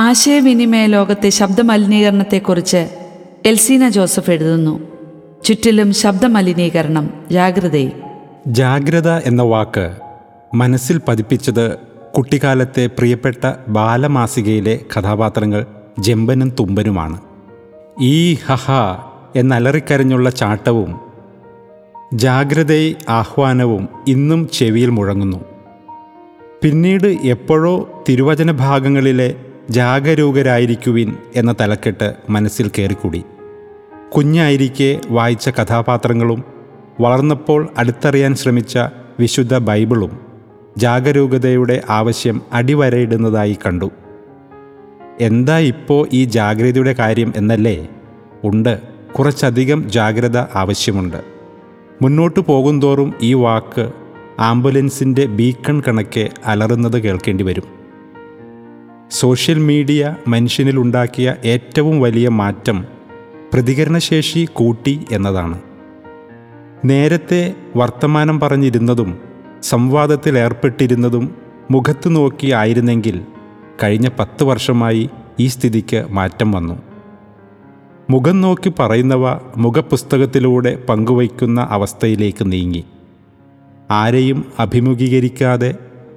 ആശയവിനിമയ ലോകത്തെ ശബ്ദമലിനീകരണത്തെക്കുറിച്ച് എൽസീന ജോസഫ് എഴുതുന്നു. ചുറ്റിലും ശബ്ദമലിനീകരണം ജാഗ്രതയിൽ ജാഗ്രത എന്ന വാക്ക് മനസ്സിൽ പതിപ്പിച്ചത് കുട്ടിക്കാലത്തെ പ്രിയപ്പെട്ട ബാലമാസികയിലെ കഥാപാത്രങ്ങൾ ജമ്പനും തുമ്പനുമാണ്. ഈ ഹഹ എന്നലറിക്കരഞ്ഞുള്ള ചാട്ടവും ജാഗ്രതയെ ആഹ്വാനവും ഇന്നും ചെവിയിൽ മുഴങ്ങുന്നു. പിന്നീട് എപ്പോഴോ തിരുവചന ഭാഗങ്ങളിലെ ജാഗരൂകരായിരിക്കുവിൻ എന്ന തലക്കെട്ട് മനസ്സിൽ കയറിക്കൂടി. കുഞ്ഞായിരിക്കെ വായിച്ച കഥാപാത്രങ്ങളും വളർന്നപ്പോൾ അടുത്തറിയാൻ ശ്രമിച്ച വിശുദ്ധ ബൈബിളും ജാഗരൂകതയുടെ ആവശ്യം അടിവരയിടുന്നതായി കണ്ടു. എന്താ ഇപ്പോൾ ഈ ജാഗ്രതയുടെ കാര്യം എന്നല്ലേ? ഉണ്ട് കുറച്ചധികം ജാഗ്രത ആവശ്യമുണ്ട്. മുന്നോട്ടു പോകുന്തോറും ഈ വാക്ക് ആംബുലൻസിന്റെ ബീക്കൺ കണക്കെ അലറുന്നത് കേൾക്കേണ്ടി വരും സോഷ്യൽ മീഡിയ മനുഷ്യനിലുണ്ടാക്കിയ ഏറ്റവും വലിയ മാറ്റം പ്രതികരണശേഷി കൂട്ടി എന്നതാണ്. നേരത്തെ വർത്തമാനം പറഞ്ഞിരുന്നതും സംവാദത്തിൽ ഏർപ്പെട്ടിരുന്നതും മുഖത്ത് നോക്കി ആയിരുന്നെങ്കിൽ കഴിഞ്ഞ പത്ത് വർഷമായി ഈ സ്ഥിതിക്ക് മാറ്റം വന്നു. മുഖം നോക്കി പറയുന്നവ മുഖപുസ്തകത്തിലൂടെ പങ്കുവയ്ക്കുന്ന അവസ്ഥയിലേക്ക് നീങ്ങി. ആരെയും അഭിമുഖീകരിക്കാതെ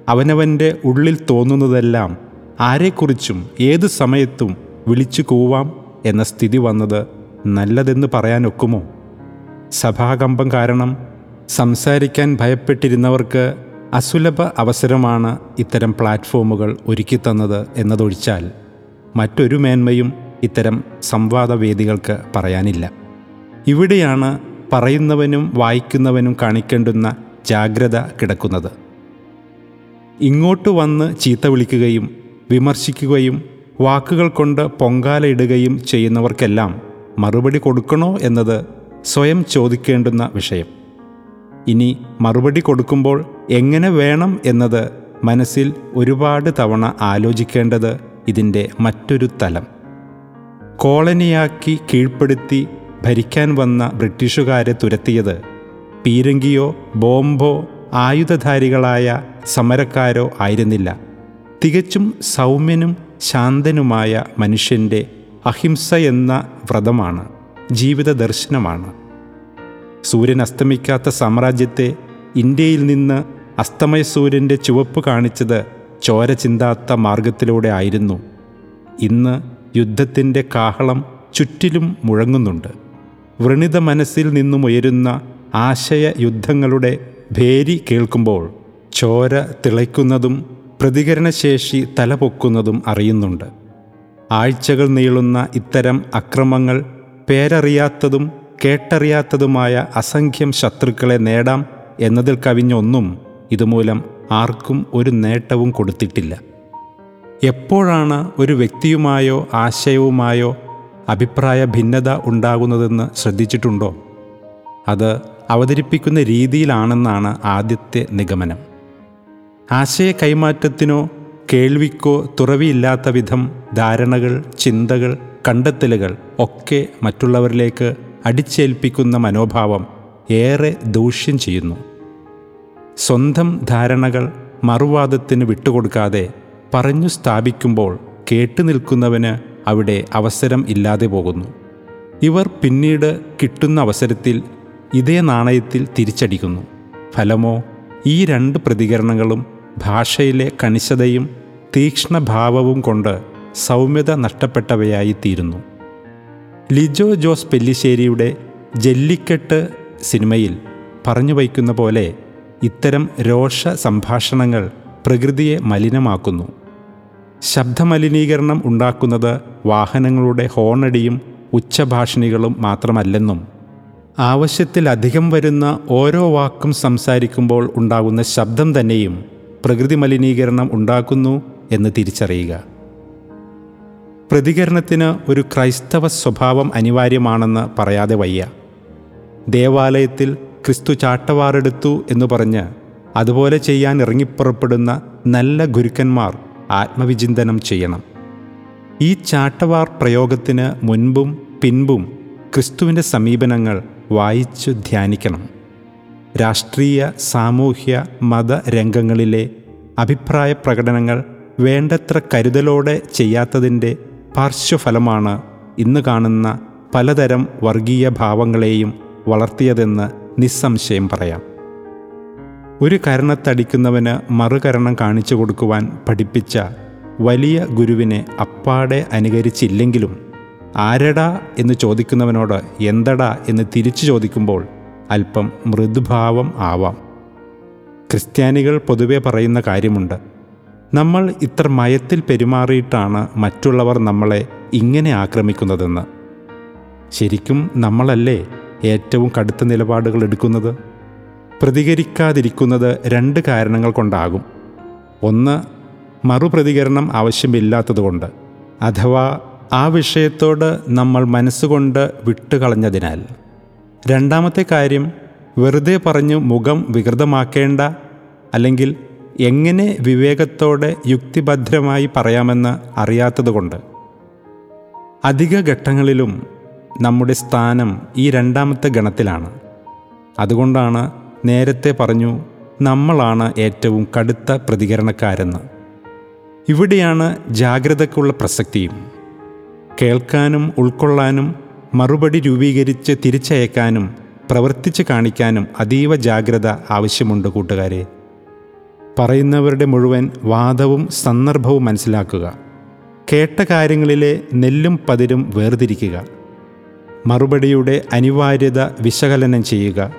അവനവന്റെ ഉള്ളിൽ തോന്നുന്നതെല്ലാം ആരെക്കുറിച്ചും ഏത് സമയത്തും വിളിച്ചു കൂവാം എന്ന സ്ഥിതി വന്നത് നല്ലതെന്ന് പറയാനൊക്കുമോ? സഭാകമ്പം കാരണം സംസാരിക്കാൻ ഭയപ്പെട്ടിരുന്നവർക്ക് അസുലഭ അവസരമാണ് ഇത്തരം പ്ലാറ്റ്ഫോമുകൾ ഒരുക്കിത്തന്നത് എന്നതൊഴിച്ചാൽ മറ്റൊരു മേന്മയും ഇത്തരം സംവാദവേദികൾക്ക് പറയാനില്ല. ഇവിടെയാണ് പറയുന്നവനും വായിക്കുന്നവനും കാണിക്കേണ്ടുന്ന ജാഗ്രത കിടക്കുന്നത്. ഇങ്ങോട്ട് വന്ന് ചീത്ത വിളിക്കുകയും വിമർശിക്കുകയും വാക്കുകൾ കൊണ്ട് പൊങ്കാലയിടുകയും ചെയ്യുന്നവർക്കെല്ലാം മറുപടി കൊടുക്കണോ എന്നത് സ്വയം ചോദിക്കേണ്ടുന്ന വിഷയം. ഇനി മറുപടി കൊടുക്കുമ്പോൾ എങ്ങനെ വേണം എന്നത് മനസ്സിൽ ഒരുപാട് തവണ ആലോചിക്കേണ്ടത് ഇതിന്റെ മറ്റൊരു തലം. കോളനിയാക്കി കീഴ്പ്പെടുത്തി ഭരിക്കാൻ വന്ന ബ്രിട്ടീഷുകാരെ തുരത്തിയത് പീരങ്കിയോ ബോംബോ ആയുധധാരികളായ സമരക്കാരോ ആയിരുന്നില്ല. തികച്ചും സൗമ്യനും ശാന്തനുമായ മനുഷ്യന്റെ അഹിംസ എന്ന വ്രതമാണ് ജീവിത ദർശനമാണ്. സൂര്യൻ അസ്തമിക്കാത്ത സാമ്രാജ്യത്തെ ഇന്ത്യയിൽ നിന്ന് അസ്തമയ സൂര്യന്റെ ചുവപ്പ് കാണിച്ചത് ചോര ചിന്താത്ത മാർഗത്തിലൂടെ ആയിരുന്നു. ഇന്ന് യുദ്ധത്തിന്റെ കാഹളം ചുറ്റിലും മുഴങ്ങുന്നുണ്ട്. വ്രണിത മനസ്സിൽ നിന്നും ഉയരുന്ന ആശയ യുദ്ധങ്ങളുടെ ഭേരി കേൾക്കുമ്പോൾ ചോര തിളയ്ക്കുന്നതും പ്രതികരണശേഷി തലപൊക്കുന്നതും അറിയുന്നുണ്ട്. ആഴ്ചകൾ നീളുന്ന ഇത്തരം അക്രമങ്ങൾ പേരറിയാത്തതും കേട്ടറിയാത്തതുമായ അസംഖ്യം ശത്രുക്കളെ നേടാം എന്നതിൽ കവിഞ്ഞൊന്നും ഇതുമൂലം ആർക്കും ഒരു നേട്ടവും കൊടുത്തിട്ടില്ല. എപ്പോഴാണ് ഒരു വ്യക്തിയുമായോ ആശയവുമായോ അഭിപ്രായ ഭിന്നത ഉണ്ടാകുന്നതെന്ന് ശ്രദ്ധിച്ചിട്ടുണ്ടോ? അത് അവതരിപ്പിക്കുന്ന രീതിയിലാണെന്നാണ് ആദ്യത്തെ നിഗമനം. ആശയ കൈമാറ്റത്തിനോ കേൾവിക്കോ തുറവിയില്ലാത്ത വിധം ധാരണകൾ ചിന്തകൾ കണ്ടെത്തലുകൾ ഒക്കെ മറ്റുള്ളവരിലേക്ക് അടിച്ചേൽപ്പിക്കുന്ന മനോഭാവം ഏറെ ദൂഷ്യം ചെയ്യുന്നു. സ്വന്തം ധാരണകൾ മറുവാദത്തിന് വിട്ടുകൊടുക്കാതെ പറഞ്ഞു സ്ഥാപിക്കുമ്പോൾ കേട്ടു നിൽക്കുന്നവന് അവിടെ അവസരം ഇല്ലാതെ പോകുന്നു. ഇവർ പിന്നീട് കിട്ടുന്ന അവസരത്തിൽ ഇതേ നാണയത്തിൽ തിരിച്ചടിക്കുന്നു. ഫലമോ ഈ രണ്ട് പ്രതികരണങ്ങളും ഭാഷയിലെ കണിശതയും തീക്ഷ്ണഭാവവും കൊണ്ട് സൗമ്യത നഷ്ടപ്പെട്ടവയായിത്തീരുന്നു. ലിജോ ജോസ് പെല്ലിശ്ശേരിയുടെ ജെല്ലിക്കെട്ട് സിനിമയിൽ പറഞ്ഞു വയ്ക്കുന്ന പോലെ ഇത്തരം രോഷ സംഭാഷണങ്ങൾ പ്രകൃതിയെ മലിനമാക്കുന്നു. ശബ്ദമലിനീകരണം ഉണ്ടാക്കുന്നത് വാഹനങ്ങളുടെ ഹോണടിയും ഉച്ചഭാഷിണികളും മാത്രമല്ലെന്നും ആവശ്യത്തിലധികം വരുന്ന ഓരോ വാക്കും സംസാരിക്കുമ്പോൾ ഉണ്ടാകുന്ന ശബ്ദം തന്നെയും പ്രകൃതി മലിനീകരണം ഉണ്ടാക്കുന്നു എന്ന് തിരിച്ചറിയുക. പ്രതികരണത്തിന് ഒരു ക്രൈസ്തവ സ്വഭാവം അനിവാര്യമാണെന്ന് പറയാതെ വയ്യ. ദേവാലയത്തിൽ ക്രിസ്തു ചാട്ടവാറെടുത്തു എന്ന് പറഞ്ഞ് അതുപോലെ ചെയ്യാൻ ഇറങ്ങിപ്പുറപ്പെടുന്ന നല്ല ഗുരുക്കന്മാർ ആത്മവിചിന്തനം ചെയ്യണം. ഈ ചാട്ടവാർ പ്രയോഗത്തിന് മുൻപും പിൻപും ക്രിസ്തുവിന്റെ സമീപനങ്ങൾ വായിച്ചു ധ്യാനിക്കണം. രാഷ്ട്രീയ സാമൂഹ്യ മത രംഗങ്ങളിലെ അഭിപ്രായ പ്രകടനങ്ങൾ വേണ്ടത്ര കരുതലോടെ ചെയ്യാത്തതിന്റെ പാർശ്വഫലമാണ് ഇന്ന് കാണുന്ന പലതരം വർഗീയ ഭാവങ്ങളെയും വളർത്തിയതെന്ന് നിസ്സംശയം പറയാം. ഒരു കരണത്തടിക്കുന്നവന് മറുകരണം കാണിച്ചു കൊടുക്കുവാൻ പഠിപ്പിച്ച വലിയ ഗുരുവിനെ അപ്പാടെ അനുകരിച്ചില്ലെങ്കിലും ആരടാ എന്ന് ചോദിക്കുന്നവനോട് എന്തടാ എന്ന് തിരിച്ചു ചോദിക്കുമ്പോൾ അല്പം മൃദുഭാവം ആവാം. ക്രിസ്ത്യാനികൾ പൊതുവെ പറയുന്ന കാര്യമുണ്ട്. നമ്മൾ ഇത്ര മയത്തിൽ പെരുമാറിയിട്ടാണ് മറ്റുള്ളവർ നമ്മളെ ഇങ്ങനെ ആക്രമിക്കുന്നതെന്ന്. ശരിക്കും നമ്മളല്ലേ ഏറ്റവും കടുത്ത നിലപാടുകൾ എടുക്കുന്നത്? പ്രതികരിക്കാതിരിക്കുന്നത് രണ്ട് കാരണങ്ങൾ കൊണ്ടാകും. ഒന്ന് മറുപ്രതികരണം ആവശ്യമില്ലാത്തതുകൊണ്ട് അഥവാ ആ വിഷയത്തോട് നമ്മൾ മനസ്സുകൊണ്ട് വിട്ടുകളഞ്ഞതിനാൽ. രണ്ടാമത്തെ കാര്യം വെറുതെ പറഞ്ഞു മുഖം വികൃതമാക്കേണ്ട അല്ലെങ്കിൽ എങ്ങനെ വിവേകത്തോടെ യുക്തിഭദ്രമായി പറയാമെന്ന് അറിയാത്തതുകൊണ്ട്. അധിക ഘട്ടങ്ങളിലും നമ്മുടെ സ്ഥാനം ഈ രണ്ടാമത്തെ ഗണത്തിലാണ്. അതുകൊണ്ടാണ് നേരത്തെ പറഞ്ഞു നമ്മളാണ് ഏറ്റവും കടുത്ത പ്രതികരണക്കാരെന്ന്. ഇവിടെയാണ് ജാഗ്രതയ്ക്കുള്ള പ്രസക്തിയും. കേൾക്കാനും ഉൾക്കൊള്ളാനും മറുപടി രൂപീകരിച്ച് തിരിച്ചയക്കാനും പ്രവർത്തിച്ച് കാണിക്കാനും അതീവ ജാഗ്രത ആവശ്യമുണ്ട് കൂട്ടുകാരെ. പറയുന്നവരുടെ മുഴുവൻ വാദവും സന്ദർഭവും മനസ്സിലാക്കുക. കേട്ട കാര്യങ്ങളിലെ നെല്ലും പതിരും വേർതിരിക്കുക. മറുപടിയുടെ അനിവാര്യത വിശകലനം ചെയ്യുക.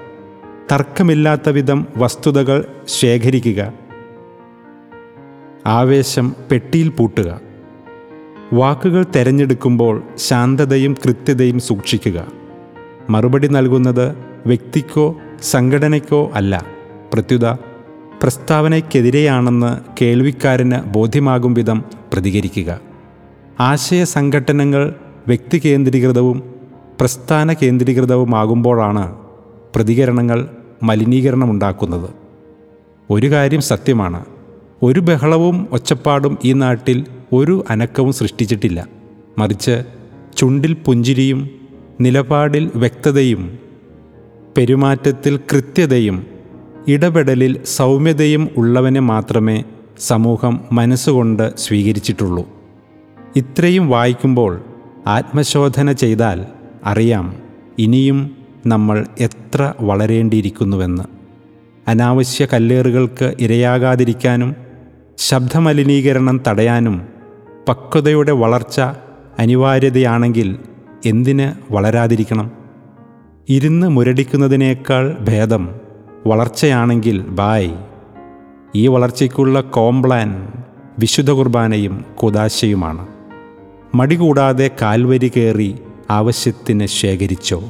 തർക്കമില്ലാത്ത വിധം വസ്തുതകൾ ശേഖരിക്കുക. ആവേശം പെട്ടിയിൽ പൂട്ടുക. വാക്കുകൾ തിരഞ്ഞെടുക്കുമ്പോൾ ശാന്തതയും കൃത്യതയും സൂക്ഷിക്കുക. മറുപടി നൽകുന്നത് വ്യക്തിക്കോ സംഘടനയ്ക്കോ അല്ല. പ്രത്യുത പ്രസ്താവനയ്ക്കെതിരെയാണെന്ന് കേൾവിക്കാരന് ബോധ്യമാകും വിധം പ്രതികരിക്കുക. ആശയ സംഘട്ടനങ്ങൾ വ്യക്തി കേന്ദ്രീകൃതവും പ്രസ്ഥാന കേന്ദ്രീകൃതവുമാകുമ്പോഴാണ് പ്രതികരണങ്ങൾ മലിനീകരണമുണ്ടാക്കുന്നത്. ഒരു കാര്യം സത്യമാണ്. ഒരു ബഹളവും ഒച്ചപ്പാടും ഈ നാട്ടിൽ ഒരു അനക്കവും സൃഷ്ടിച്ചിട്ടില്ല. മറിച്ച് ചുണ്ടിൽ പുഞ്ചിരിയും നിലപാടിൽ വ്യക്തതയും പെരുമാറ്റത്തിൽ കൃത്യതയും ഇടപെടലിൽ സൗമ്യതയും ഉള്ളവനെ മാത്രമേ സമൂഹം മനസ്സുകൊണ്ട് സ്വീകരിച്ചിട്ടുള്ളൂ. ഇത്രയും വായിക്കുമ്പോൾ ആത്മശോധന ചെയ്താൽ അറിയാം ഇനിയും നമ്മൾ എത്ര വളരേണ്ടിയിരിക്കുന്നുവെന്ന്. അനാവശ്യ കല്ലേറുകൾക്ക് ഇരയാകാതിരിക്കാനും ശബ്ദമലിനീകരണം തടയാനും പക്വതയുടെ വളർച്ച അനിവാര്യതയാണെങ്കിൽ എന്തിന് വളരാതിരിക്കണം? ഇരുന്ന് മുരടിക്കുന്നതിനേക്കാൾ ഭേദം വളർച്ചയാണെങ്കിൽ ബായ്. ഈ വളർച്ചയ്ക്കുള്ള കോംപ്ലാൻ വിശുദ്ധ കുർബാനയും കുദാശയുമാണ്. മടി കൂടാതെ കാൽവരി കയറി ആവശ്യത്തിന് ശേഖരിച്ചോ?